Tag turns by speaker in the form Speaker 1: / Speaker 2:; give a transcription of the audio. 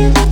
Speaker 1: you.